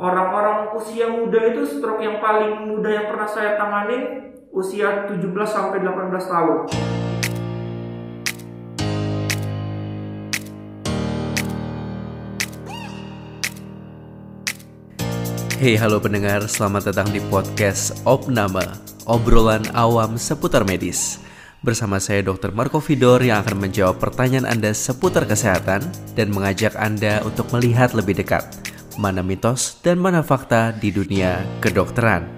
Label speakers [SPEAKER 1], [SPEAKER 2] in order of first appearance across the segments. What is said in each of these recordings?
[SPEAKER 1] Orang-orang usia muda itu stroke yang paling muda yang pernah saya tangani usia 17 sampai 18 tahun.
[SPEAKER 2] Hey halo pendengar, selamat datang di podcast Opname, obrolan awam seputar medis. Bersama saya Dr. Marco Vidor yang akan menjawab pertanyaan Anda seputar kesehatan dan mengajak Anda untuk melihat lebih dekat mana mitos dan mana fakta di dunia kedokteran.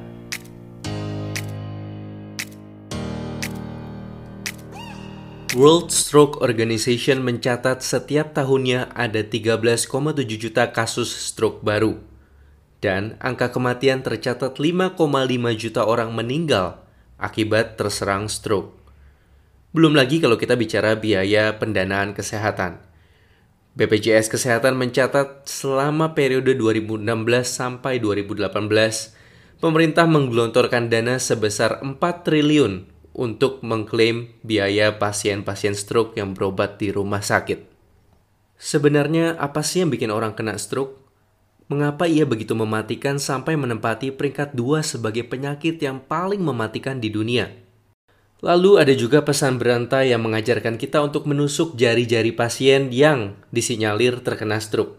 [SPEAKER 2] World Stroke Organization mencatat setiap tahunnya ada 13,7 juta kasus stroke baru dan angka kematian tercatat 5,5 juta orang meninggal akibat terserang stroke. Belum lagi kalau kita bicara biaya pendanaan kesehatan. BPJS Kesehatan mencatat selama periode 2016 sampai 2018, pemerintah menggelontorkan dana sebesar 4 triliun untuk mengklaim biaya pasien-pasien stroke yang berobat di rumah sakit. Sebenarnya apa sih yang bikin orang kena stroke? Mengapa ia begitu mematikan sampai menempati peringkat dua sebagai penyakit yang paling mematikan di dunia? Lalu ada juga pesan berantai yang mengajarkan kita untuk menusuk jari-jari pasien yang disinyalir terkena stroke.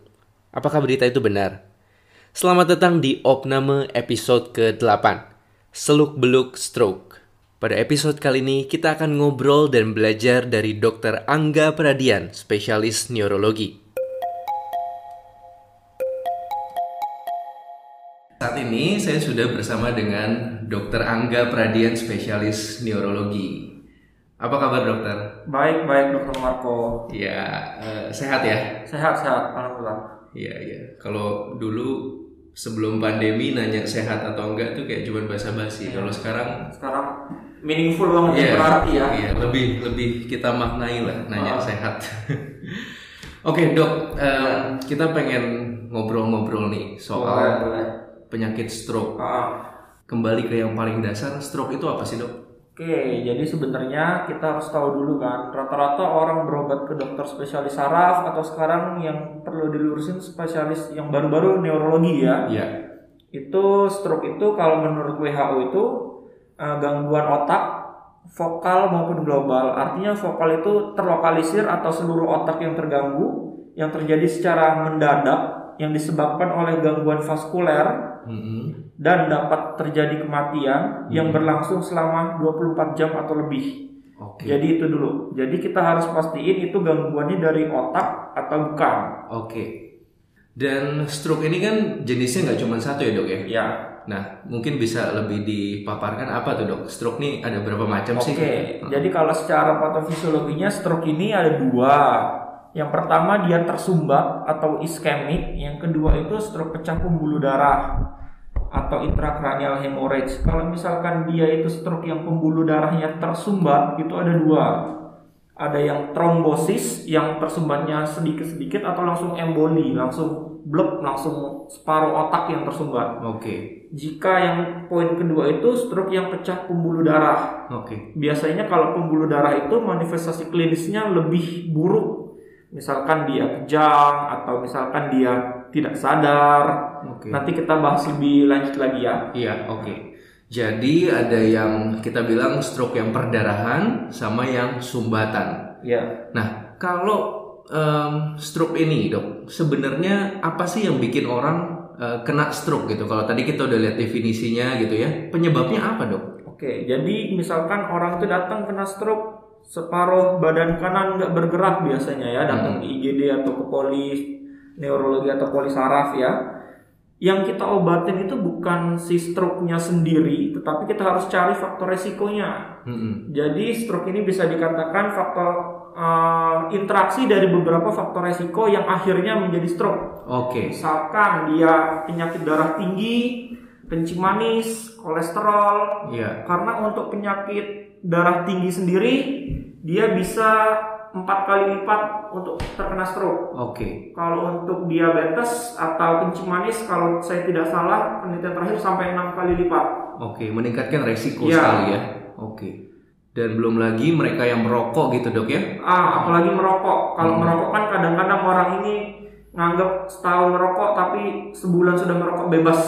[SPEAKER 2] Apakah berita itu benar? Selamat datang di Opname episode ke-8, Seluk-Beluk Stroke. Pada episode kali ini kita akan ngobrol dan belajar dari Dr. Angga Pradian, spesialis neurologi. Saat ini saya sudah bersama dengan Dr. Angga Pradian, spesialis neurologi. Apa kabar dokter?
[SPEAKER 1] Baik, baik Dokter Marco.
[SPEAKER 2] Ya, eh, sehat ya?
[SPEAKER 1] Sehat, sehat. Alhamdulillah.
[SPEAKER 2] Iya, iya. Kalau dulu sebelum pandemi nanya sehat atau enggak tuh kayak cuma basa-basi. Kalau sekarang
[SPEAKER 1] Sekarang meaningful banget
[SPEAKER 2] Iya,
[SPEAKER 1] berarti ya.
[SPEAKER 2] Iya, lebih lebih kita maknai lah nanya
[SPEAKER 1] Oh.
[SPEAKER 2] sehat. Oke dok, eh, kita pengen ngobrol-ngobrol nih
[SPEAKER 1] Boleh,
[SPEAKER 2] soal
[SPEAKER 1] boleh.
[SPEAKER 2] Penyakit stroke.
[SPEAKER 1] Ah.
[SPEAKER 2] Kembali ke yang paling dasar, stroke itu apa sih dok?
[SPEAKER 1] Oke, jadi sebenarnya kita harus tahu dulu kan, rata-rata orang berobat ke dokter spesialis saraf atau sekarang yang perlu dilurusin spesialis yang baru-baru neurologi ya.
[SPEAKER 2] Iya.
[SPEAKER 1] Itu stroke itu kalau menurut WHO itu eh, gangguan otak vokal maupun global. Artinya vokal itu terlokalisir atau seluruh otak yang terganggu yang terjadi secara mendadak yang disebabkan oleh gangguan vaskuler
[SPEAKER 2] Mm-mm.
[SPEAKER 1] dan dapat terjadi kematian yang berlangsung selama 24 jam atau lebih.
[SPEAKER 2] Oke.
[SPEAKER 1] Jadi itu dulu. Jadi kita harus pastiin itu gangguannya dari otak atau bukan.
[SPEAKER 2] Oke. Dan stroke ini kan jenisnya nggak cuma satu ya dok ya?
[SPEAKER 1] Ya.
[SPEAKER 2] Nah, mungkin bisa lebih dipaparkan apa tuh dok? Stroke nih ada berapa macam
[SPEAKER 1] Oke.
[SPEAKER 2] sih?
[SPEAKER 1] Jadi kalau secara patofisiologinya stroke ini ada dua. Yang pertama dia tersumbat atau iskemik. Yang kedua itu stroke pecah pembuluh darah atau intracranial hemorrhage. Kalau misalkan dia itu stroke yang pembuluh darahnya tersumbat itu ada dua. Ada yang trombosis yang tersumbatnya sedikit-sedikit atau langsung emboli, langsung blok, langsung separuh otak yang tersumbat.
[SPEAKER 2] Oke.
[SPEAKER 1] Jika yang poin kedua itu stroke yang pecah pembuluh darah.
[SPEAKER 2] Oke.
[SPEAKER 1] Biasanya kalau pembuluh darah itu manifestasi klinisnya lebih buruk. Misalkan dia kejang atau misalkan dia tidak sadar.
[SPEAKER 2] Oke.
[SPEAKER 1] Nanti kita bahas lebih lanjut lagi ya.
[SPEAKER 2] Iya, oke. Jadi ada yang kita bilang stroke yang perdarahan sama yang sumbatan.
[SPEAKER 1] Ya.
[SPEAKER 2] Nah, kalau em, stroke ini, dok, sebenarnya apa sih yang bikin orang eh, kena stroke gitu? Kalau tadi kita udah lihat definisinya gitu ya, penyebabnya apa, dok?
[SPEAKER 1] Oke, jadi misalkan orang itu datang kena stroke separuh badan kanan nggak bergerak biasanya ya datang ke IGD atau ke poli neurologi atau poli saraf ya. Yang kita obatin itu bukan si stroke-nya sendiri, tetapi kita harus cari faktor resikonya.
[SPEAKER 2] Mm-mm.
[SPEAKER 1] Jadi stroke ini bisa dikatakan faktor eh, interaksi dari beberapa faktor resiko yang akhirnya menjadi stroke.
[SPEAKER 2] Oke.
[SPEAKER 1] Misalkan dia penyakit darah tinggi, kencing manis, kolesterol,
[SPEAKER 2] Iya.
[SPEAKER 1] karena untuk penyakit darah tinggi sendiri dia bisa empat kali lipat untuk terkena stroke.
[SPEAKER 2] Oke.
[SPEAKER 1] Kalau untuk diabetes atau kencing manis, kalau saya tidak salah penelitian terakhir sampai enam kali lipat.
[SPEAKER 2] Oke, meningkatkan resiko
[SPEAKER 1] Iya.
[SPEAKER 2] sekali ya. Oke. Dan belum lagi mereka yang merokok gitu, Dok ya?
[SPEAKER 1] Ah, apalagi merokok. Kalau
[SPEAKER 2] Hmm.
[SPEAKER 1] merokok kan kadang-kadang orang ini nganggap setahun merokok tapi sebulan sudah merokok bebas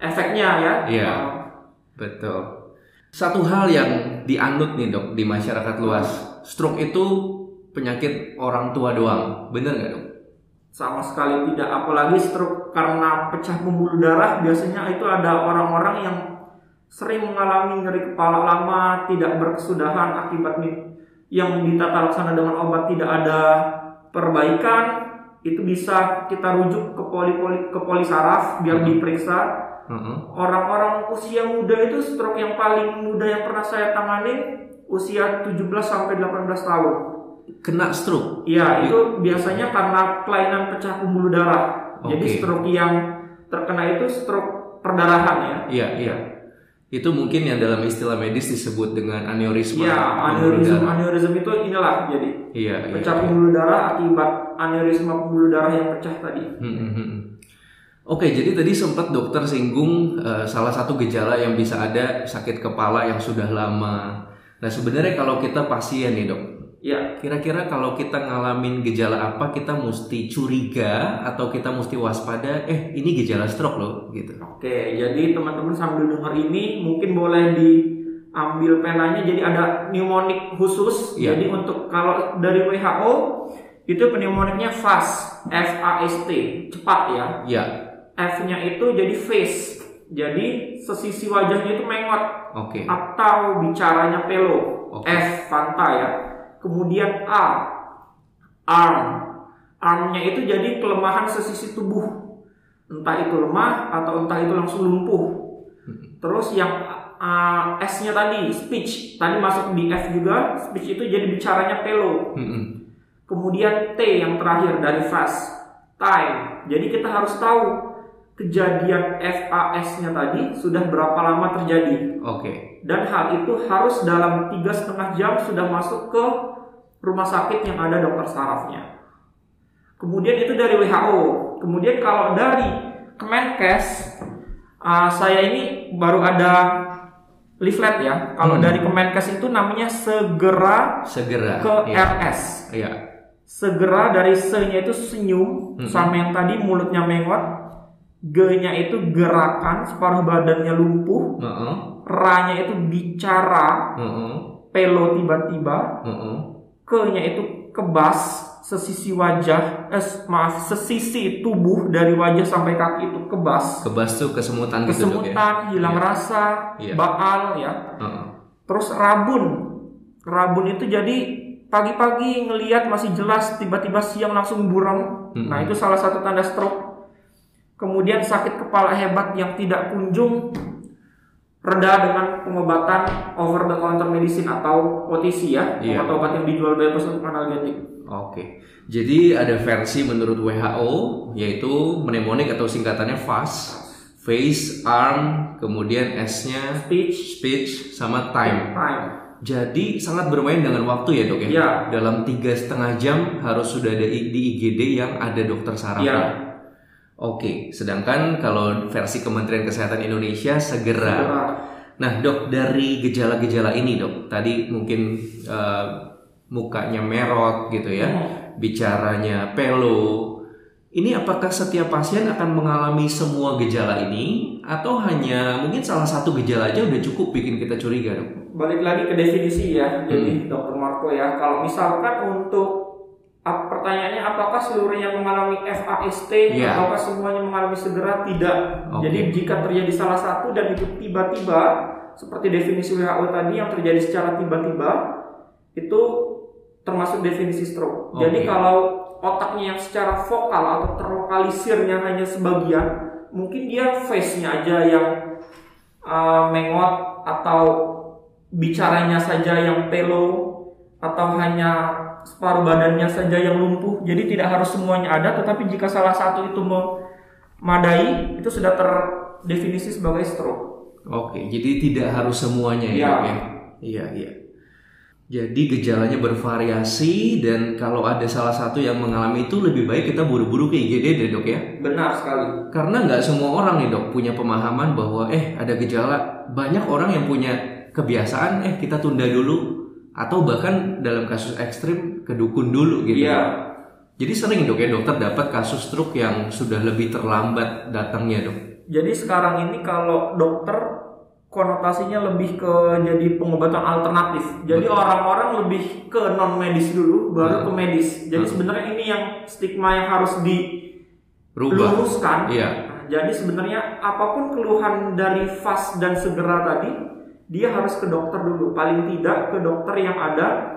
[SPEAKER 1] efeknya ya.
[SPEAKER 2] Iya. Betul. Satu hal yang dianut nih dok di masyarakat luas, stroke itu penyakit orang tua doang, bener nggak dok?
[SPEAKER 1] Sama sekali tidak, apalagi stroke karena pecah pembuluh darah biasanya itu ada orang-orang yang sering mengalami nyeri kepala lama, tidak berkesudahan akibat yang ditata laksana dengan obat tidak ada perbaikan, itu bisa kita rujuk ke poli, poli ke polisaraf biar hmm. Diperiksa Orang-orang usia muda itu stroke yang paling muda yang pernah saya tangani usia 17 sampai 18 tahun.
[SPEAKER 2] Kena stroke?
[SPEAKER 1] Iya, itu biasanya karena kelainan pecah pembuluh darah. Okay. Jadi stroke yang terkena itu stroke perdarahan ya.
[SPEAKER 2] Iya, iya. Itu mungkin yang dalam istilah medis disebut dengan aneurisma.
[SPEAKER 1] Iya, aneurisma aneurisma itu inilah jadi.
[SPEAKER 2] Iya,
[SPEAKER 1] iya pecah iya, pembuluh darah akibat aneurisma pembuluh darah yang pecah tadi. Hmm, hmm,
[SPEAKER 2] hmm. Oke, jadi tadi sempat dokter singgung uh, salah satu gejala yang bisa ada sakit kepala yang sudah lama. Nah, sebenarnya kalau kita pasien nih dok,
[SPEAKER 1] ya
[SPEAKER 2] kira-kira kalau kita ngalamin gejala apa, kita mesti curiga atau kita mesti waspada? Eh, ini gejala stroke loh, gitu.
[SPEAKER 1] Oke, jadi teman-teman sambil dengar ini mungkin boleh diambil penanya. Jadi ada pneumonik khusus. Ya. Jadi untuk kalau dari WHO itu pneumoniknya fast, F A S T, cepat ya.
[SPEAKER 2] Ya
[SPEAKER 1] F-nya itu jadi face. Jadi sesisi wajahnya itu mengot.
[SPEAKER 2] Oke. Okay.
[SPEAKER 1] Atau bicaranya pelo. Okay. F fanta ya. Kemudian A arm. Armnya itu jadi kelemahan sesisi tubuh. Entah itu lemah atau entah itu langsung lumpuh. Hmm. Terus yang uh, S-nya tadi speech. Tadi masuk di F juga. Speech itu jadi bicaranya pelo. Hmm. Kemudian T yang terakhir dari fast time. Jadi kita harus tahu kejadian FAS-nya tadi sudah berapa lama terjadi.
[SPEAKER 2] Oke. Okay.
[SPEAKER 1] Dan hal itu harus dalam tiga setengah jam sudah masuk ke rumah sakit yang ada dokter sarafnya. Kemudian itu dari WHO. Kemudian kalau dari Kemenkes, uh, saya ini baru ada leaflet ya. Kalau hmm. dari Kemenkes itu namanya segera
[SPEAKER 2] segera
[SPEAKER 1] ke
[SPEAKER 2] iya.
[SPEAKER 1] RS.
[SPEAKER 2] Iya.
[SPEAKER 1] Segera dari se-nya itu senyum hmm. sama yang tadi mulutnya mengot G-nya itu gerakan, separuh badannya lumpuh. Uh -uh. Ra-nya itu bicara. Uh -uh. Pelo tiba-tiba. Uh -uh. Ke-nya itu kebas, sesisi wajah, eh maaf, sesisi tubuh dari wajah sampai kaki itu kebas.
[SPEAKER 2] Kebas tuh kesemutan,
[SPEAKER 1] gitu, kesemutan, gitu, ya? hilang yeah. rasa, yeah. baal ya. Uh -uh. Terus rabun. Rabun itu jadi pagi-pagi ngelihat masih jelas, tiba-tiba siang langsung buram. Uh -uh. Nah, itu salah satu tanda stroke kemudian sakit kepala hebat yang tidak kunjung reda dengan pengobatan over the counter medicine atau OTC ya, yeah. obat-obat yang dijual bebas untuk analgetik.
[SPEAKER 2] Oke. Jadi ada versi menurut WHO yaitu mnemonik atau singkatannya FAST, face, arm, kemudian S-nya
[SPEAKER 1] speech,
[SPEAKER 2] speech sama time.
[SPEAKER 1] Time.
[SPEAKER 2] Jadi sangat bermain dengan waktu ya dok ya.
[SPEAKER 1] Yeah.
[SPEAKER 2] Dalam tiga setengah jam harus sudah ada di IGD yang ada dokter saraf.
[SPEAKER 1] Yeah.
[SPEAKER 2] Oke, sedangkan kalau versi Kementerian Kesehatan Indonesia segera. segera. Nah, dok dari gejala-gejala ini dok, tadi mungkin uh, mukanya merot gitu ya, hmm. bicaranya pelo. Ini apakah setiap pasien akan mengalami semua gejala ini atau hanya mungkin salah satu gejala aja udah cukup bikin kita curiga dok?
[SPEAKER 1] Balik lagi ke definisi ya, jadi hmm. dokter Marco ya, kalau misalkan untuk apakah seluruhnya mengalami FAST yeah. ataukah semuanya mengalami segera tidak. Okay. Jadi jika terjadi salah satu dan itu tiba-tiba seperti definisi WHO tadi yang terjadi secara tiba-tiba itu termasuk definisi stroke. Okay. Jadi kalau otaknya yang secara vokal atau terlokalisirnya hanya sebagian, mungkin dia face-nya aja yang uh, mengot atau bicaranya saja yang pelo atau hanya separuh badannya saja yang lumpuh. Jadi tidak harus semuanya ada, tetapi jika salah satu itu memadai, itu sudah terdefinisi sebagai stroke.
[SPEAKER 2] Oke, jadi tidak harus semuanya ya, ya? Iya, iya. Jadi gejalanya bervariasi dan kalau ada salah satu yang mengalami itu lebih baik kita buru-buru ke IGD deh dok ya.
[SPEAKER 1] Benar sekali.
[SPEAKER 2] Karena nggak semua orang nih dok punya pemahaman bahwa eh ada gejala. Banyak orang yang punya kebiasaan eh kita tunda dulu atau bahkan dalam kasus ekstrim ke dukun dulu gitu.
[SPEAKER 1] Iya.
[SPEAKER 2] Jadi sering dok ya dokter dapat kasus stroke yang sudah lebih terlambat datangnya dok.
[SPEAKER 1] Jadi sekarang ini kalau dokter konotasinya lebih ke jadi pengobatan alternatif. Jadi orang-orang lebih ke non medis dulu, baru
[SPEAKER 2] Hmm.
[SPEAKER 1] ke medis. Jadi
[SPEAKER 2] Hmm.
[SPEAKER 1] sebenarnya ini yang stigma yang harus
[SPEAKER 2] Rubah.
[SPEAKER 1] diluruskan.
[SPEAKER 2] Iya.
[SPEAKER 1] Nah, Jadi sebenarnya apa pun keluhan dari fast dan segera tadi, dia harus ke dokter dulu. Paling tidak ke dokter yang ada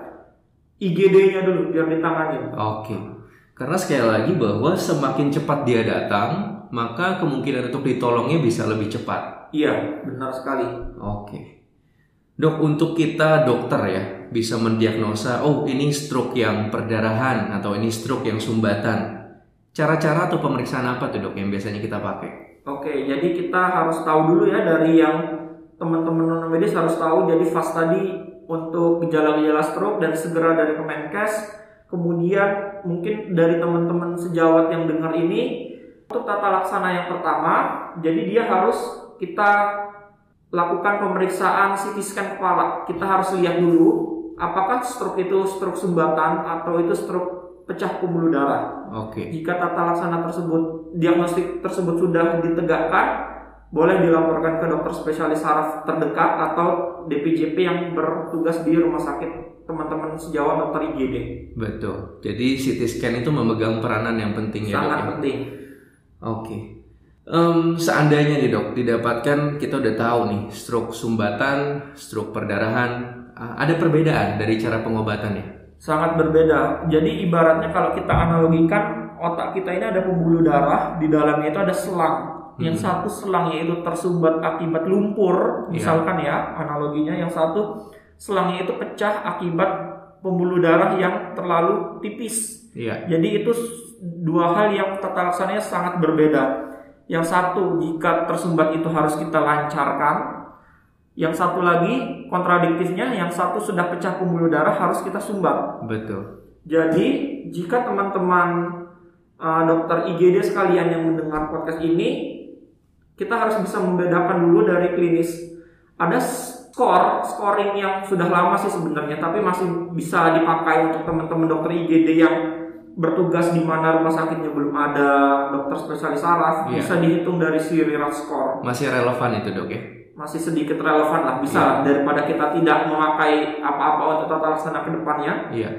[SPEAKER 1] IGD-nya dulu biar ditangani.
[SPEAKER 2] Oke. Karena sekali lagi bahwa semakin cepat dia datang, maka kemungkinan untuk ditolongnya bisa lebih cepat.
[SPEAKER 1] Iya, benar sekali.
[SPEAKER 2] Oke. Dok, untuk kita dokter ya, bisa mendiagnosa, oh ini stroke yang perdarahan atau ini stroke yang sumbatan. Cara-cara atau pemeriksaan apa tuh dok yang biasanya kita pakai?
[SPEAKER 1] Oke, jadi kita harus tahu dulu ya dari yang teman-teman non medis harus tahu. Jadi fast tadi untuk gejala-gejala stroke dan segera dari Kemenkes. Kemudian mungkin dari teman-teman sejawat yang dengar ini untuk tata laksana yang pertama, jadi dia harus kita lakukan pemeriksaan CT scan kepala. Kita harus lihat dulu apakah stroke itu stroke sumbatan atau itu stroke pecah pembuluh darah.
[SPEAKER 2] Oke.
[SPEAKER 1] Jika tata laksana tersebut, diagnostik tersebut sudah ditegakkan, boleh dilaporkan ke dokter spesialis saraf terdekat atau DPJP yang bertugas di rumah sakit teman-teman sejawat dokter IGD.
[SPEAKER 2] Betul. Jadi CT scan itu memegang peranan yang penting ya dok.
[SPEAKER 1] Sangat
[SPEAKER 2] ya?
[SPEAKER 1] penting.
[SPEAKER 2] Oke. Em, seandainya nih dok didapatkan kita udah tahu nih stroke sumbatan, stroke perdarahan, ah, ada perbedaan dari cara pengobatannya.
[SPEAKER 1] Sangat berbeda. Jadi ibaratnya kalau kita analogikan otak kita ini ada pembuluh darah, di dalamnya itu ada selang. Yang satu selangnya itu tersumbat akibat lumpur,
[SPEAKER 2] Iya.
[SPEAKER 1] misalkan ya analoginya. Yang satu selangnya itu pecah akibat pembuluh darah yang terlalu tipis.
[SPEAKER 2] Iya.
[SPEAKER 1] Jadi itu dua hal yang tata laksananya sangat berbeda. Yang satu jika tersumbat itu harus kita lancarkan. Yang satu lagi kontradiktifnya, yang satu sudah pecah pembuluh darah harus kita sumbat.
[SPEAKER 2] Betul.
[SPEAKER 1] Jadi jika teman-teman uh, dokter IGD sekalian yang mendengar podcast ini, kita harus bisa membedakan dulu dari klinis. Ada skor, scoring yang sudah lama sih sebenarnya, tapi masih bisa dipakai untuk teman-teman dokter IGD yang bertugas di mana rumah sakitnya belum ada dokter spesialis saraf,
[SPEAKER 2] Iya.
[SPEAKER 1] bisa dihitung dari si Rirat score.
[SPEAKER 2] Masih relevan itu dok ya?
[SPEAKER 1] Masih sedikit relevan lah, bisa lah, daripada kita tidak memakai apa-apa untuk tata laksana ke depannya.
[SPEAKER 2] Iya.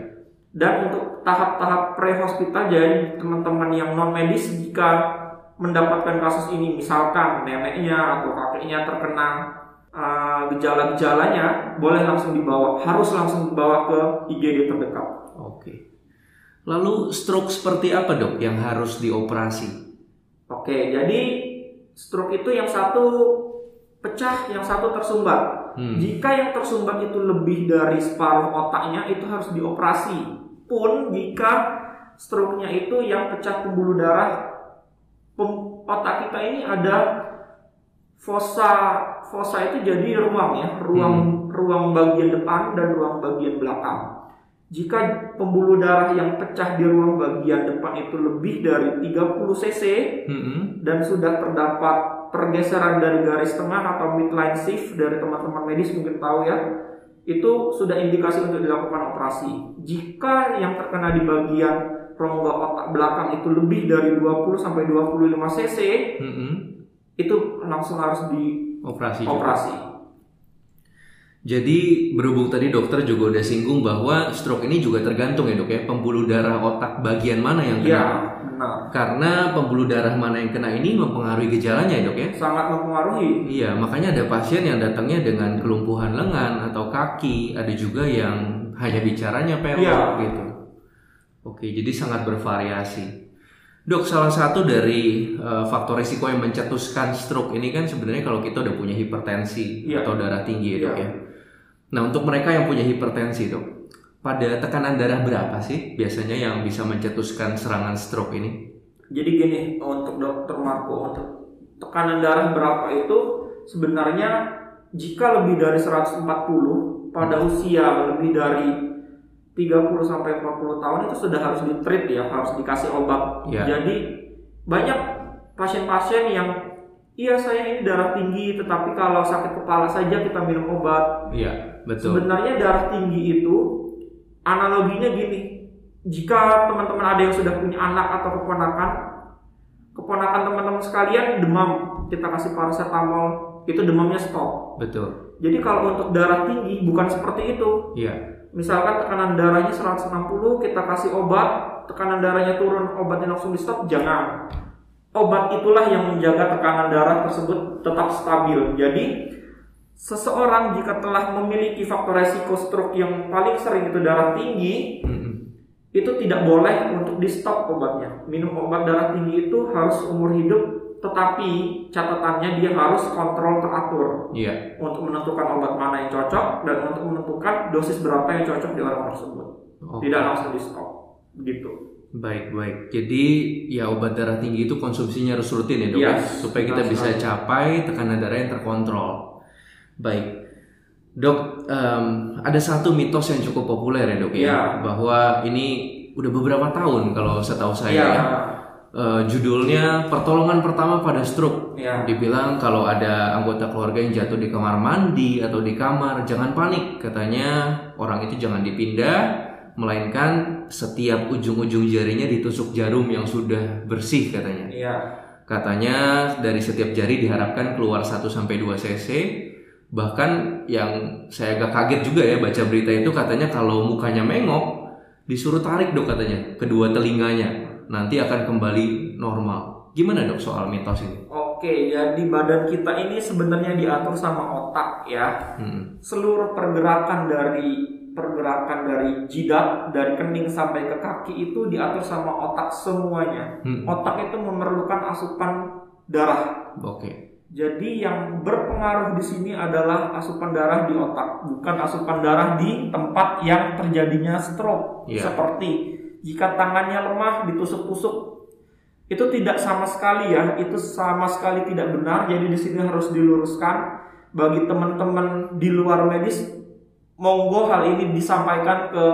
[SPEAKER 1] Dan untuk tahap-tahap pre-hospital jadi teman-teman yang non medis jika mendapatkan kasus ini misalkan neneknya atau kakeknya terkena uh, gejala-gejalanya boleh langsung dibawa harus langsung dibawa ke IGD terdekat.
[SPEAKER 2] Oke. Lalu stroke seperti apa dok yang harus dioperasi?
[SPEAKER 1] Oke, jadi stroke itu yang satu pecah, yang satu tersumbat.
[SPEAKER 2] Hmm.
[SPEAKER 1] Jika yang tersumbat itu lebih dari separuh otaknya itu harus dioperasi. Pun jika stroke-nya itu yang pecah pembuluh darah otak kita ini ada fosa fosa itu jadi ruang ya, ruang ruang bagian depan dan ruang bagian belakang. Jika pembuluh darah yang pecah di ruang bagian depan itu lebih dari 30 cc
[SPEAKER 2] Mm-mm.
[SPEAKER 1] dan sudah terdapat pergeseran dari garis tengah atau midline shift dari teman-teman medis mungkin tahu ya itu sudah indikasi untuk dilakukan operasi jika yang terkena di bagian rongga otak belakang itu lebih dari 20 sampai 25 cc
[SPEAKER 2] Mm-mm.
[SPEAKER 1] itu langsung harus
[SPEAKER 2] Operasi. juga.
[SPEAKER 1] dioperasi
[SPEAKER 2] Jadi berhubung tadi dokter juga udah singgung bahwa stroke ini juga tergantung ya dok ya pembuluh darah otak bagian mana yang kena.
[SPEAKER 1] ya benar
[SPEAKER 2] Karena pembuluh darah mana yang kena ini mempengaruhi gejalanya ya dok ya.
[SPEAKER 1] sangat mempengaruhi
[SPEAKER 2] Iya, makanya ada pasien yang datangnya dengan kelumpuhan lengan atau kaki, ada juga yang hanya bicaranya pelok
[SPEAKER 1] Iya.
[SPEAKER 2] gitu. Oke, jadi sangat bervariasi. Dok, salah satu dari eh, faktor risiko yang mencetuskan stroke ini kan sebenarnya kalau kita udah punya hipertensi
[SPEAKER 1] Iya.
[SPEAKER 2] atau darah tinggi ya dok
[SPEAKER 1] Iya.
[SPEAKER 2] ya. Nah, untuk mereka yang punya hipertensi dok, pada tekanan darah berapa sih biasanya yang bisa mencetuskan serangan stroke ini?
[SPEAKER 1] Jadi gini untuk dokter Marco untuk tekanan darah berapa itu sebenarnya jika lebih dari 140 pada usia lebih dari 30 sampai 40 tahun itu sudah harus ditreat ya, harus dikasih obat.
[SPEAKER 2] Ya.
[SPEAKER 1] Jadi banyak pasien-pasien yang iya saya ini darah tinggi tetapi kalau sakit kepala saja kita minum obat.
[SPEAKER 2] Iya, betul.
[SPEAKER 1] Sebenarnya darah tinggi itu analoginya gini. jika teman-teman ada yang sudah punya anak atau keponakan, keponakan teman-teman sekalian demam, kita kasih paracetamol, itu demamnya stop.
[SPEAKER 2] Betul.
[SPEAKER 1] Jadi kalau untuk darah tinggi bukan seperti itu.
[SPEAKER 2] Iya.
[SPEAKER 1] Misalkan tekanan darahnya 160, kita kasih obat, tekanan darahnya turun, obatnya langsung di stop, jangan. Obat itulah yang menjaga tekanan darah tersebut tetap stabil. Jadi seseorang jika telah memiliki faktor resiko stroke yang paling sering itu darah tinggi,
[SPEAKER 2] Mm-mm.
[SPEAKER 1] itu tidak boleh untuk di stop obatnya. Minum obat darah tinggi itu harus umur hidup, tetapi catatannya dia harus kontrol teratur
[SPEAKER 2] Iya.
[SPEAKER 1] untuk menentukan obat mana yang cocok dan untuk menentukan dosis berapa yang cocok di orang tersebut.
[SPEAKER 2] Oke.
[SPEAKER 1] Tidak langsung di stop. Begitu.
[SPEAKER 2] Baik, baik. Jadi ya obat darah tinggi itu konsumsinya harus rutin ya dok, ya? supaya kita bisa
[SPEAKER 1] sekali.
[SPEAKER 2] capai tekanan darah yang terkontrol. Baik, dok. em, ada satu mitos yang cukup populer ya dok ya,
[SPEAKER 1] Iya.
[SPEAKER 2] bahwa ini udah beberapa tahun kalau setahu saya
[SPEAKER 1] Iya.
[SPEAKER 2] ya. Eh, judulnya pertolongan pertama pada stroke.
[SPEAKER 1] Iya.
[SPEAKER 2] Dibilang kalau ada anggota keluarga yang jatuh di kamar mandi atau di kamar, jangan panik. Katanya orang itu jangan dipindah, melainkan setiap ujung-ujung jarinya ditusuk jarum yang sudah bersih katanya.
[SPEAKER 1] Iya.
[SPEAKER 2] Katanya dari setiap jari diharapkan keluar 1 sampai 2 cc. Bahkan yang saya agak kaget juga ya baca berita itu katanya kalau mukanya mengok disuruh tarik dok katanya kedua telinganya nanti akan kembali normal. Gimana dok soal mitos ini?
[SPEAKER 1] Oke, jadi badan kita ini sebenarnya diatur sama otak ya.
[SPEAKER 2] Hmm.
[SPEAKER 1] Seluruh pergerakan dari pergerakan dari jidat dari kening sampai ke kaki itu diatur sama otak semuanya.
[SPEAKER 2] Hmm.
[SPEAKER 1] Otak itu memerlukan asupan darah.
[SPEAKER 2] Oke.
[SPEAKER 1] Jadi yang berpengaruh di sini adalah asupan darah di otak, bukan asupan darah di tempat yang terjadinya stroke.
[SPEAKER 2] Iya.
[SPEAKER 1] Seperti jika tangannya lemah ditusuk-tusuk, itu tidak sama sekali ya, itu sama sekali tidak benar. Jadi di sini harus diluruskan bagi teman-teman di luar medis, monggo hal ini disampaikan ke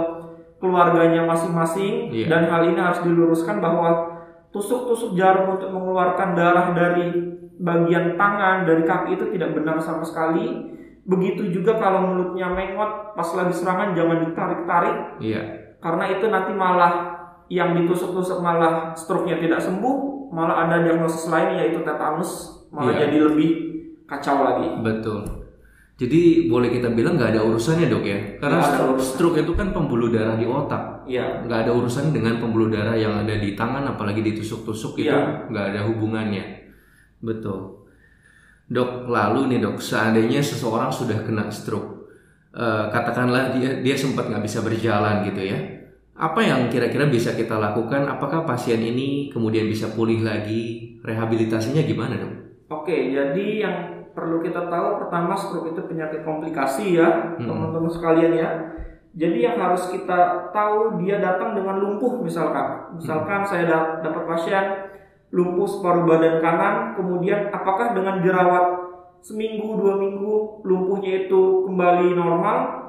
[SPEAKER 1] keluarganya masing-masing
[SPEAKER 2] Iya.
[SPEAKER 1] dan hal ini harus diluruskan bahwa tusuk-tusuk jarum untuk mengeluarkan darah dari bagian tangan dari kaki itu tidak benar sama sekali. Begitu juga kalau mulutnya mengot pas lagi serangan jangan ditarik-tarik
[SPEAKER 2] Iya.
[SPEAKER 1] Karena itu nanti malah yang ditusuk-tusuk malah stroke-nya tidak sembuh, malah ada diagnosis lain yaitu tetanus, malah
[SPEAKER 2] Iya.
[SPEAKER 1] jadi lebih kacau lagi.
[SPEAKER 2] Betul. Jadi boleh kita bilang nggak ada urusannya dok ya, karena
[SPEAKER 1] ada
[SPEAKER 2] stroke,
[SPEAKER 1] urusan.
[SPEAKER 2] stroke itu kan pembuluh darah di otak,
[SPEAKER 1] Iya.
[SPEAKER 2] nggak ada urusan dengan pembuluh darah yang ada di tangan, apalagi ditusuk-tusuk itu
[SPEAKER 1] Iya.
[SPEAKER 2] nggak ada hubungannya. Betul. Dok, lalu nih dok, seandainya seseorang sudah kena stroke, eh, katakanlah dia dia sempat nggak bisa berjalan gitu ya, apa yang kira-kira bisa kita lakukan? Apakah pasien ini kemudian bisa pulih lagi? Rehabilitasinya gimana dok?
[SPEAKER 1] Oke, jadi yang perlu kita tahu pertama stroke itu penyakit komplikasi ya,
[SPEAKER 2] Hmm.
[SPEAKER 1] teman-teman sekalian ya. Jadi yang harus kita tahu dia datang dengan lumpuh misalkan. Misalkan saya da- dapat pasien lumpuh separuh badan kanan, kemudian apakah dengan dirawat seminggu dua minggu lumpuhnya itu kembali normal?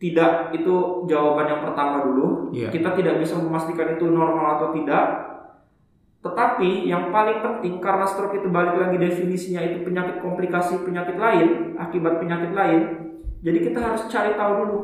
[SPEAKER 1] Tidak, itu jawaban yang pertama dulu.
[SPEAKER 2] Iya.
[SPEAKER 1] Kita tidak bisa memastikan itu normal atau tidak. Tetapi yang paling penting karena stroke itu balik lagi definisinya itu penyakit komplikasi penyakit lain akibat penyakit lain. Jadi kita harus cari tahu dulu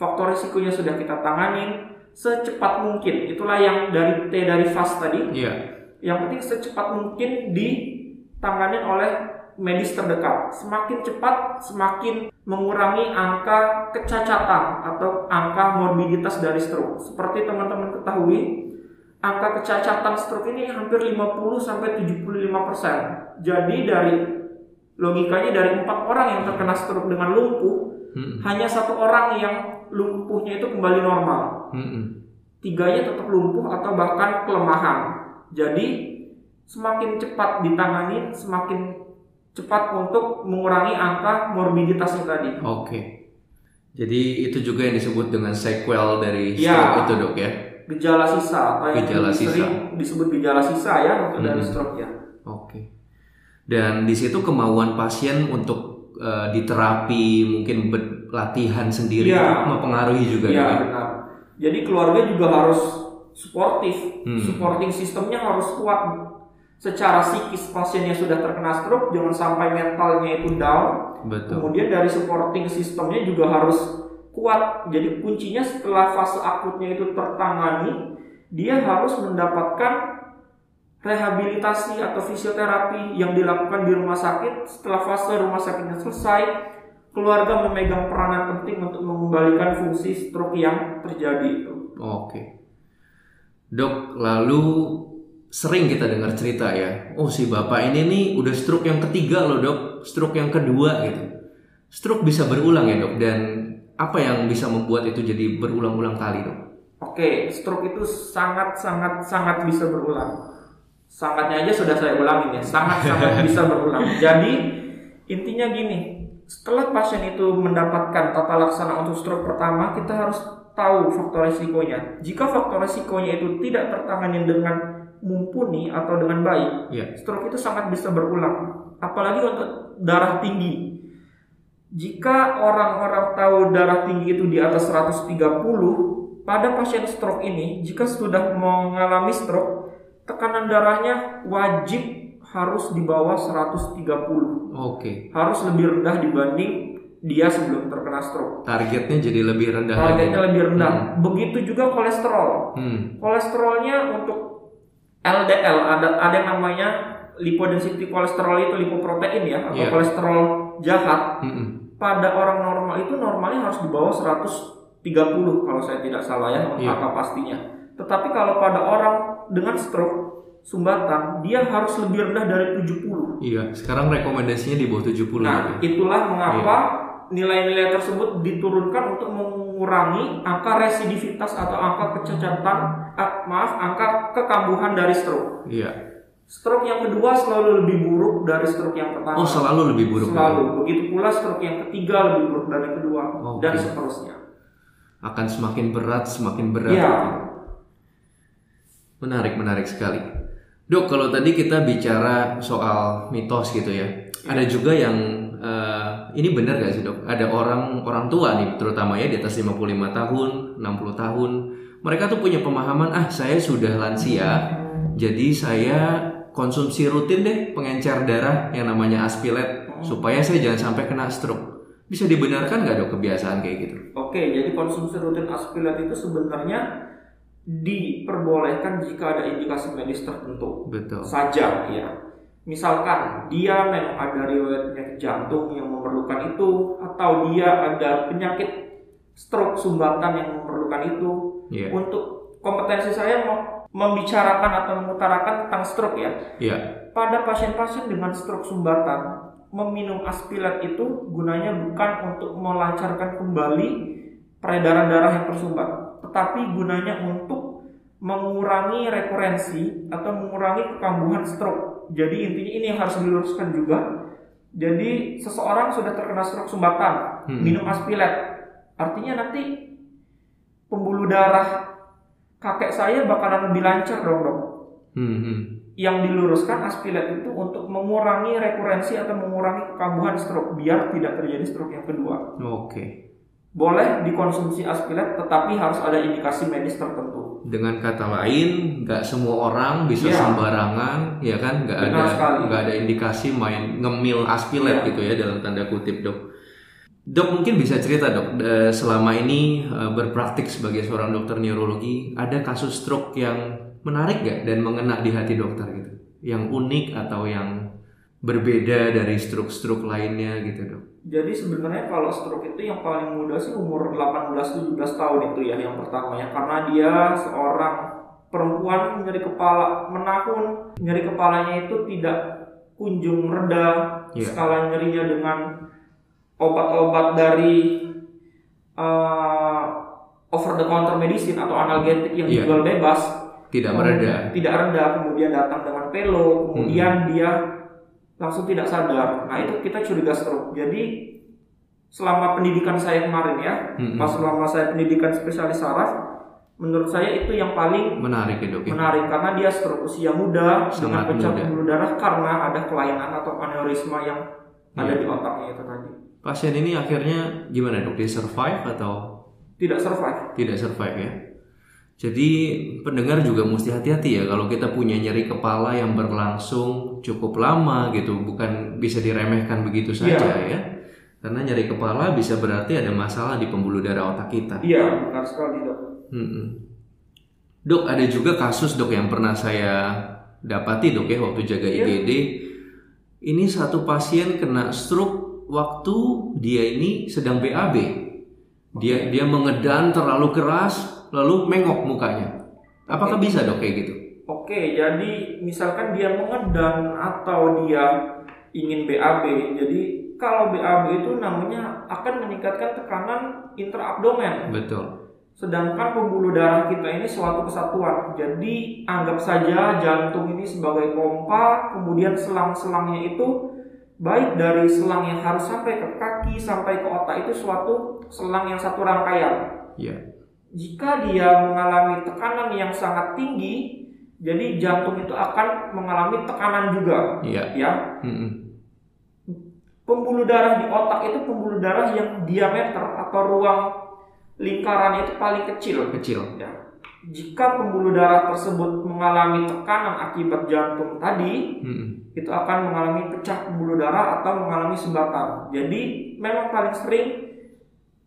[SPEAKER 1] faktor risikonya sudah kita tanganin secepat mungkin. Itulah yang dari T dari FAST tadi.
[SPEAKER 2] Iya.
[SPEAKER 1] Yang penting secepat mungkin ditanganin oleh medis terdekat. Semakin cepat, semakin mengurangi angka kecacatan atau angka morbiditas dari stroke. Seperti teman-teman ketahui, angka kecacatan stroke ini hampir 50 sampai 75 persen. Jadi dari logikanya dari empat orang yang terkena stroke dengan lumpuh,
[SPEAKER 2] Mm-mm.
[SPEAKER 1] hanya satu orang yang lumpuhnya itu kembali normal
[SPEAKER 2] Mm-mm.
[SPEAKER 1] tiganya tetap lumpuh atau bahkan kelemahan. Jadi semakin cepat ditangani, semakin cepat untuk mengurangi angka morbiditasnya tadi.
[SPEAKER 2] Oke. Jadi itu juga yang disebut dengan sequel dari
[SPEAKER 1] Iya.
[SPEAKER 2] stroke itu dok ya.
[SPEAKER 1] Gejala sisa atau yang
[SPEAKER 2] Gejala sisa.
[SPEAKER 1] sering disebut gejala sisa ya untuk dari
[SPEAKER 2] Mhm.
[SPEAKER 1] stroke ya.
[SPEAKER 2] Oke. Dan di situ kemauan pasien untuk eh, diterapi mungkin latihan sendiri
[SPEAKER 1] Iya.
[SPEAKER 2] itu mempengaruhi juga
[SPEAKER 1] Iya
[SPEAKER 2] ya?
[SPEAKER 1] benar. Jadi keluarga juga harus suportif,
[SPEAKER 2] Hmm.
[SPEAKER 1] supporting sistemnya harus kuat. Secara psikis pasiennya sudah terkena stroke, jangan sampai mentalnya itu down.
[SPEAKER 2] Betul.
[SPEAKER 1] Kemudian dari supporting sistemnya juga harus kuat. Jadi kuncinya setelah fase akutnya itu tertangani, dia harus mendapatkan rehabilitasi atau fisioterapi yang dilakukan di rumah sakit. Setelah fase rumah sakitnya selesai, keluarga memegang peranan penting untuk mengembalikan fungsi stroke yang terjadi itu.
[SPEAKER 2] Oke. Dok, lalu sering kita dengar cerita ya, oh si bapak ini nih udah stroke yang ketiga loh dok, stroke yang kedua gitu. Stroke bisa berulang ya dok, dan apa yang bisa membuat itu jadi berulang-ulang kali dok?
[SPEAKER 1] Oke, stroke itu sangat sangat sangat bisa berulang. Sangatnya aja sudah saya ulangin ya, sangat sangat bisa berulang. Jadi intinya gini, setelah pasien itu mendapatkan tata laksana untuk stroke pertama, kita harus tahu faktor resikonya. Jika faktor resikonya itu tidak tertangani dengan mumpuni atau dengan baik,
[SPEAKER 2] Iya.
[SPEAKER 1] stroke itu sangat bisa berulang. Apalagi untuk darah tinggi. Jika orang-orang tahu darah tinggi itu di atas 130, pada pasien stroke ini, jika sudah mengalami stroke, tekanan darahnya wajib harus di bawah 130.
[SPEAKER 2] Oke.
[SPEAKER 1] Harus lebih rendah dibanding dia sebelum terkena stroke.
[SPEAKER 2] Targetnya jadi lebih rendah
[SPEAKER 1] Targetnya
[SPEAKER 2] lagi.
[SPEAKER 1] lebih rendah. Begitu juga kolesterol.
[SPEAKER 2] Hmm.
[SPEAKER 1] Kolesterolnya untuk LDL ada ada yang namanya lipodensity kolesterol itu lipoprotein ya atau
[SPEAKER 2] Iya.
[SPEAKER 1] kolesterol jahat.
[SPEAKER 2] Mm-mm.
[SPEAKER 1] Pada orang normal itu normalnya harus di bawah 130 kalau saya tidak salah ya
[SPEAKER 2] Iya.
[SPEAKER 1] angka pastinya. Tetapi kalau pada orang dengan stroke sumbatan dia harus lebih rendah dari 70.
[SPEAKER 2] Iya. Sekarang rekomendasinya di bawah 70
[SPEAKER 1] Nah,
[SPEAKER 2] ya.
[SPEAKER 1] itulah mengapa
[SPEAKER 2] Iya.
[SPEAKER 1] Nilai-nilai tersebut diturunkan untuk mengurangi angka residivitas atau angka kecacatan, ah, maaf, angka kekambuhan dari stroke.
[SPEAKER 2] Iya.
[SPEAKER 1] Stroke yang kedua selalu lebih buruk dari stroke yang pertama.
[SPEAKER 2] Oh selalu lebih buruk.
[SPEAKER 1] Selalu. Begitu pula stroke yang ketiga lebih buruk dari yang kedua
[SPEAKER 2] Oke.
[SPEAKER 1] dan seterusnya.
[SPEAKER 2] Akan semakin berat, semakin berat.
[SPEAKER 1] Iya.
[SPEAKER 2] Menarik, menarik sekali. Dok, kalau tadi kita bicara soal mitos gitu ya, ada juga yang eh, ini benar gak sih dok? Ada orang orang tua nih, terutama ya di atas 55 tahun, 60 tahun, mereka tuh punya pemahaman ah saya sudah lansia, jadi saya konsumsi rutin deh pengencer darah yang namanya aspilet supaya saya jangan sampai kena stroke. Bisa dibenarkan nggak dok kebiasaan kayak gitu?
[SPEAKER 1] Oke, jadi konsumsi rutin aspilat itu sebenarnya diperbolehkan jika ada indikasi medis tertentu.
[SPEAKER 2] Betul.
[SPEAKER 1] saja ya. Misalkan dia memang ada riwayat penyakit jantung yang memerlukan itu atau dia ada penyakit stroke sumbatan yang memerlukan itu.
[SPEAKER 2] Iya.
[SPEAKER 1] Untuk kompetensi saya membicarakan atau mengutarakan tentang stroke ya.
[SPEAKER 2] Iya.
[SPEAKER 1] Pada pasien-pasien dengan stroke sumbatan, meminum aspilat itu gunanya bukan untuk melancarkan kembali peredaran darah yang tersumbat, tetapi gunanya untuk mengurangi rekurensi atau mengurangi kekambuhan stroke. Jadi intinya ini yang harus diluruskan juga. Jadi seseorang sudah terkena stroke sumbatan,
[SPEAKER 2] Hmm.
[SPEAKER 1] minum aspilat, artinya nanti pembuluh darah kakek saya bakalan lebih lancar dong dok
[SPEAKER 2] Hmm, hmm.
[SPEAKER 1] yang diluruskan aspilat itu untuk mengurangi rekurensi atau mengurangi kekambuhan stroke biar tidak terjadi stroke yang kedua.
[SPEAKER 2] Oke.
[SPEAKER 1] Boleh dikonsumsi aspilat tetapi harus ada indikasi medis tertentu.
[SPEAKER 2] Dengan kata lain, nggak semua orang bisa
[SPEAKER 1] Iya.
[SPEAKER 2] sembarangan, ya kan? Nggak ada nggak ada indikasi main ngemil aspilet
[SPEAKER 1] Iya.
[SPEAKER 2] gitu ya dalam tanda kutip dok. Dok mungkin bisa cerita dok, selama ini eh, berpraktik sebagai seorang dokter neurologi, ada kasus stroke yang menarik nggak dan mengena di hati dokter gitu, yang unik atau yang berbeda dari stroke-stroke lainnya gitu dok?
[SPEAKER 1] Jadi sebenarnya kalau stroke itu yang paling muda sih umur 18-17 tahun itu ya yang pertama ya karena dia seorang perempuan nyeri kepala menahun nyeri kepalanya itu tidak kunjung reda
[SPEAKER 2] Iya.
[SPEAKER 1] skala nyerinya dengan obat-obat dari uh, over the counter medicine atau analgetik yang
[SPEAKER 2] Iya.
[SPEAKER 1] dijual bebas
[SPEAKER 2] Tidak mereda.
[SPEAKER 1] tidak reda kemudian datang dengan pelo kemudian dia langsung tidak sadar nah itu kita curiga stroke jadi selama pendidikan saya kemarin ya
[SPEAKER 2] Mm-mm.
[SPEAKER 1] pas selama saya pendidikan spesialis saraf menurut saya itu yang paling
[SPEAKER 2] Menarik ya ya?
[SPEAKER 1] menarik karena dia stroke usia muda dengan
[SPEAKER 2] Sangat
[SPEAKER 1] pecah
[SPEAKER 2] muda.
[SPEAKER 1] pembuluh darah karena ada kelainan atau aneurisma yang ada
[SPEAKER 2] Iya.
[SPEAKER 1] di otaknya itu tadi
[SPEAKER 2] Pasien ini akhirnya gimana dok? Dia survive atau
[SPEAKER 1] tidak survive
[SPEAKER 2] tidak survive ya. Jadi pendengar juga mesti hati-hati ya kalau kita punya nyeri kepala yang berlangsung cukup lama gitu, bukan bisa diremehkan begitu saja
[SPEAKER 1] Iya.
[SPEAKER 2] ya. Karena nyeri kepala bisa berarti ada masalah di pembuluh darah otak kita.
[SPEAKER 1] Iya, benar sekali dok.
[SPEAKER 2] Mm-mm. Dok, ada juga kasus dok yang pernah saya dapati dok ya waktu jaga
[SPEAKER 1] Iya.
[SPEAKER 2] IGD. Ini satu pasien kena stroke waktu dia ini sedang BAB. Dia dia mengedan terlalu keras lalu mengok mukanya. Apakah bisa dok kayak gitu?
[SPEAKER 1] Oke, jadi misalkan dia mengedan atau dia ingin BAB, jadi kalau BAB itu namanya akan meningkatkan tekanan intraabdomen.
[SPEAKER 2] Betul.
[SPEAKER 1] Sedangkan pembuluh darah kita ini suatu kesatuan. Jadi anggap saja jantung ini sebagai pompa, kemudian selang-selangnya itu baik dari selang yang harus sampai ke kaki sampai ke otak itu suatu selang yang satu rangkaian.
[SPEAKER 2] Ya.
[SPEAKER 1] Jika dia mengalami tekanan yang sangat tinggi, jadi jantung itu akan mengalami tekanan juga,
[SPEAKER 2] Iya.
[SPEAKER 1] ya.
[SPEAKER 2] Mm-mm.
[SPEAKER 1] Pembuluh darah di otak itu pembuluh darah yang diameter atau ruang lingkaran itu paling kecil.
[SPEAKER 2] Kecil.
[SPEAKER 1] Ya. Jika pembuluh darah tersebut mengalami tekanan akibat jantung tadi,
[SPEAKER 2] Mm-mm.
[SPEAKER 1] itu akan mengalami pecah pembuluh darah atau mengalami sumbatan. Jadi memang paling sering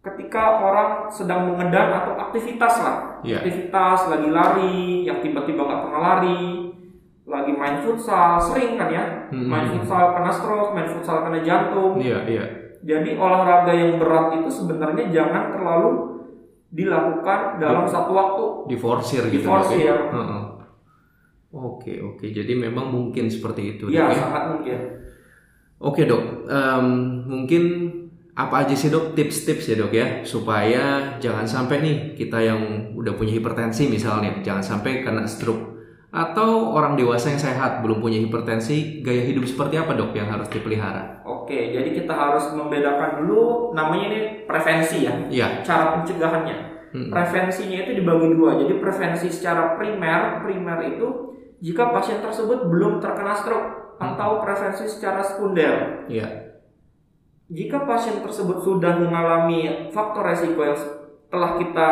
[SPEAKER 1] ketika orang sedang mengedan atau aktivitas lah,
[SPEAKER 2] Iya.
[SPEAKER 1] aktivitas lagi lari, yang tiba-tiba nggak pernah lari, lagi main futsal, sering kan ya,
[SPEAKER 2] Mm-mm.
[SPEAKER 1] main futsal kena stroke, main futsal kena jantung.
[SPEAKER 2] Iya, iya.
[SPEAKER 1] Jadi olahraga yang berat itu sebenarnya jangan terlalu dilakukan dalam satu waktu.
[SPEAKER 2] Diforsir gitu.
[SPEAKER 1] Diforsir.
[SPEAKER 2] Ya? Heeh. Oke, oke. Jadi memang mungkin seperti itu.
[SPEAKER 1] Iya,
[SPEAKER 2] ya?
[SPEAKER 1] sangat mungkin.
[SPEAKER 2] Oke dok, Em, mungkin apa aja sih dok tips-tips ya dok ya supaya jangan sampai nih kita yang udah punya hipertensi misalnya jangan sampai kena stroke atau orang dewasa yang sehat belum punya hipertensi gaya hidup seperti apa dok yang harus dipelihara?
[SPEAKER 1] Oke, jadi kita harus membedakan dulu namanya ini prevensi ya,
[SPEAKER 2] Iya,
[SPEAKER 1] cara pencegahannya.
[SPEAKER 2] Mm.
[SPEAKER 1] Prevensinya itu dibagi dua. Jadi prevensi secara primer, primer itu jika pasien tersebut belum terkena stroke atau prevensi secara sekunder.
[SPEAKER 2] iya,
[SPEAKER 1] Jika pasien tersebut sudah mengalami faktor resiko yang telah kita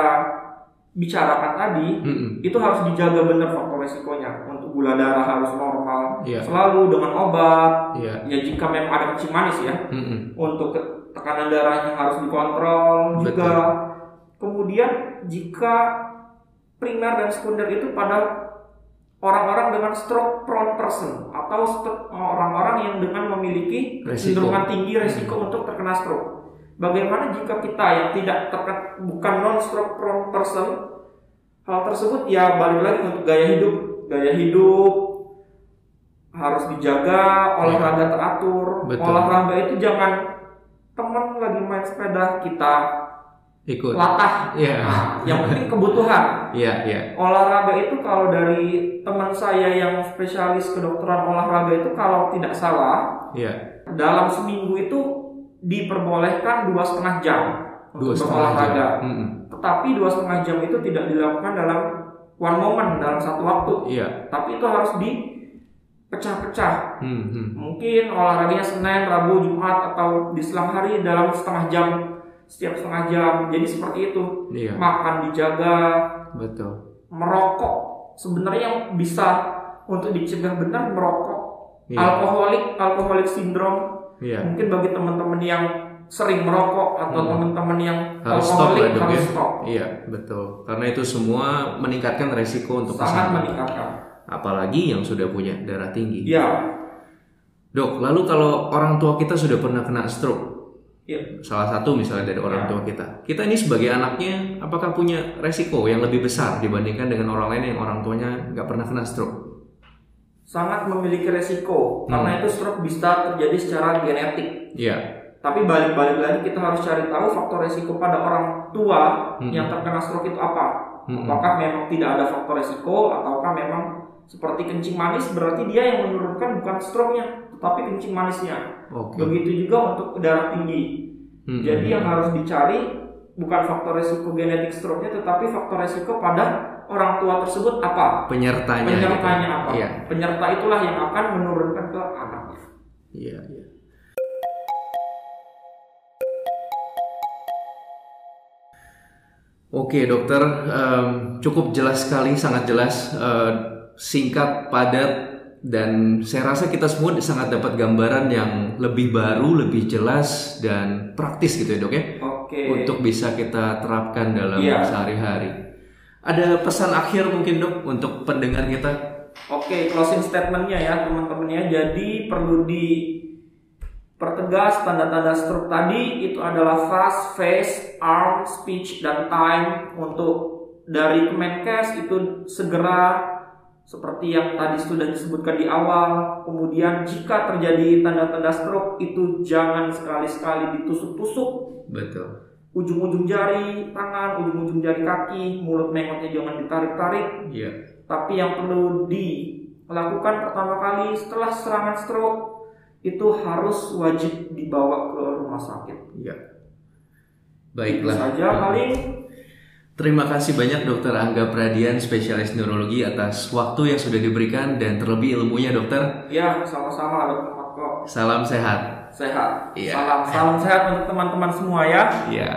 [SPEAKER 1] bicarakan tadi,
[SPEAKER 2] Mm-mm.
[SPEAKER 1] itu harus dijaga benar faktor resikonya. Untuk gula darah harus normal,
[SPEAKER 2] Iya.
[SPEAKER 1] selalu dengan obat.
[SPEAKER 2] iya,
[SPEAKER 1] Ya jika memang ada kencing manis ya,
[SPEAKER 2] Mm-mm.
[SPEAKER 1] untuk ke- tekanan darahnya harus dikontrol juga. Kemudian jika primer dan sekunder itu pada orang-orang dengan stroke prone person atau stro- orang-orang yang dengan memiliki
[SPEAKER 2] Resiko.
[SPEAKER 1] cenderungan tinggi resiko untuk terkena stroke. Bagaimana jika kita yang tidak terkena bukan non stroke prone person hal tersebut ya balik lagi untuk gaya hidup, gaya hidup harus dijaga, olahraga teratur.
[SPEAKER 2] Betul.
[SPEAKER 1] Olahraga itu jangan teman lagi main sepeda kita
[SPEAKER 2] ikut,
[SPEAKER 1] latah. Nah, yang penting kebutuhan.
[SPEAKER 2] iya, iya,
[SPEAKER 1] Olahraga itu kalau dari teman saya yang spesialis kedokteran olahraga itu kalau tidak salah
[SPEAKER 2] iya,
[SPEAKER 1] dalam seminggu itu diperbolehkan dua setengah jam
[SPEAKER 2] dua
[SPEAKER 1] untuk
[SPEAKER 2] jam,
[SPEAKER 1] berolahraga.
[SPEAKER 2] Mm-mm.
[SPEAKER 1] Tetapi dua setengah jam itu tidak dilakukan dalam one moment dalam satu waktu,
[SPEAKER 2] iya,
[SPEAKER 1] tapi itu harus dipecah-pecah.
[SPEAKER 2] Mm-mm.
[SPEAKER 1] Mungkin olahraganya Senin, Rabu, Jumat atau di selang hari dalam setengah jam setiap setengah jam. Jadi seperti itu.
[SPEAKER 2] iya,
[SPEAKER 1] Makan dijaga,
[SPEAKER 2] betul,
[SPEAKER 1] merokok sebenarnya yang bisa untuk dicegah benar merokok.
[SPEAKER 2] Iya.
[SPEAKER 1] Alkoholik, alkoholik sindrom.
[SPEAKER 2] iya.
[SPEAKER 1] Mungkin bagi teman-teman yang sering merokok atau
[SPEAKER 2] Hmm.
[SPEAKER 1] teman-teman yang
[SPEAKER 2] Harus stop
[SPEAKER 1] alkoholik
[SPEAKER 2] lah dok
[SPEAKER 1] harus
[SPEAKER 2] ya.
[SPEAKER 1] stop.
[SPEAKER 2] Iya, betul. Karena itu semua meningkatkan resiko untuk
[SPEAKER 1] Sangat
[SPEAKER 2] kesehatan.
[SPEAKER 1] meningkatkan.
[SPEAKER 2] Apalagi yang sudah punya darah tinggi.
[SPEAKER 1] Ya,
[SPEAKER 2] Dok, lalu kalau orang tua kita sudah pernah kena stroke,
[SPEAKER 1] ya.
[SPEAKER 2] salah satu misalnya dari orang
[SPEAKER 1] Ya.
[SPEAKER 2] tua kita, kita ini sebagai anaknya, apakah punya resiko yang lebih besar dibandingkan dengan orang lain yang orang tuanya nggak pernah kena stroke?
[SPEAKER 1] sangat memiliki resiko
[SPEAKER 2] Hmm.
[SPEAKER 1] karena itu stroke bisa terjadi secara genetik.
[SPEAKER 2] Iya,
[SPEAKER 1] Tapi balik-balik lagi kita harus cari tahu faktor resiko pada orang tua
[SPEAKER 2] Hmm.
[SPEAKER 1] yang terkena stroke itu apa.
[SPEAKER 2] Hmm.
[SPEAKER 1] Apakah memang tidak ada faktor resiko ataukah memang seperti kencing manis berarti dia yang menurunkan bukan stroke-nya tetapi kencing manisnya.
[SPEAKER 2] oke.
[SPEAKER 1] Begitu juga untuk darah tinggi.
[SPEAKER 2] Hmm.
[SPEAKER 1] Jadi yang harus dicari bukan faktor resiko genetik stroke-nya tetapi faktor resiko pada orang tua tersebut apa?
[SPEAKER 2] penyertanya.
[SPEAKER 1] Penyertanya
[SPEAKER 2] gitu.
[SPEAKER 1] apa?
[SPEAKER 2] Iya,
[SPEAKER 1] Penyerta itulah yang akan menurunkan ke anaknya.
[SPEAKER 2] iya, iya. Oke dokter, Em, cukup jelas sekali, sangat jelas, eh, singkat, padat, dan saya rasa kita semua sangat dapat gambaran yang lebih baru, lebih jelas dan praktis gitu ya dok ya.
[SPEAKER 1] Oke.
[SPEAKER 2] Untuk bisa kita terapkan dalam
[SPEAKER 1] Iya.
[SPEAKER 2] sehari-hari. Ada pesan akhir mungkin dok untuk pendengar kita?
[SPEAKER 1] Oke, closing statementnya ya teman-temannya. Jadi perlu dipertegas tanda-tanda stroke tadi itu adalah fast, face, arm, speech, dan time. Untuk dari Kemenkes itu segera seperti yang tadi sudah disebutkan di awal. Kemudian jika terjadi tanda-tanda stroke itu jangan sekali-sekali ditusuk-tusuk
[SPEAKER 2] Betul.
[SPEAKER 1] ujung-ujung jari tangan, ujung-ujung jari kaki, mulut mengotnya jangan ditarik-tarik.
[SPEAKER 2] Iya.
[SPEAKER 1] Tapi yang perlu dilakukan pertama kali setelah serangan stroke itu harus wajib dibawa ke rumah sakit.
[SPEAKER 2] Iya.
[SPEAKER 1] Itu
[SPEAKER 2] Baiklah.
[SPEAKER 1] saja paling.
[SPEAKER 2] Terima kasih banyak Dokter Angga Pradian, spesialis neurologi atas waktu yang sudah diberikan dan terlebih ilmunya dokter.
[SPEAKER 1] Ya, sama-sama Dokter Marco.
[SPEAKER 2] Salam sehat.
[SPEAKER 1] Sehat.
[SPEAKER 2] Iya.
[SPEAKER 1] Salam salam sehat untuk teman-teman semua ya.
[SPEAKER 2] Ya.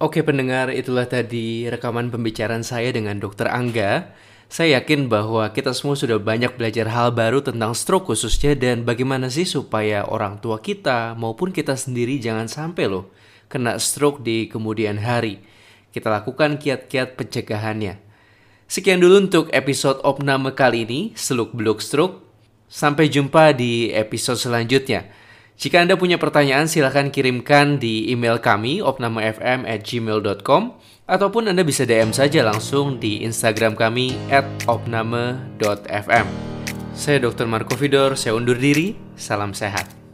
[SPEAKER 2] Oke pendengar, itulah tadi rekaman pembicaraan saya dengan Dokter Angga. Saya yakin bahwa kita semua sudah banyak belajar hal baru tentang stroke khususnya dan bagaimana sih supaya orang tua kita maupun kita sendiri jangan sampai loh kena stroke di kemudian hari. Kita lakukan kiat-kiat pencegahannya. Sekian dulu untuk episode opname kali ini, Seluk Beluk Stroke. Sampai jumpa di episode selanjutnya. Jika Anda punya pertanyaan, silahkan kirimkan di email kami, opnamefm@gmail.com ataupun Anda bisa DM saja langsung di Instagram kami, opname.fm. Saya Dr. Marco Vidor, saya undur diri, salam sehat.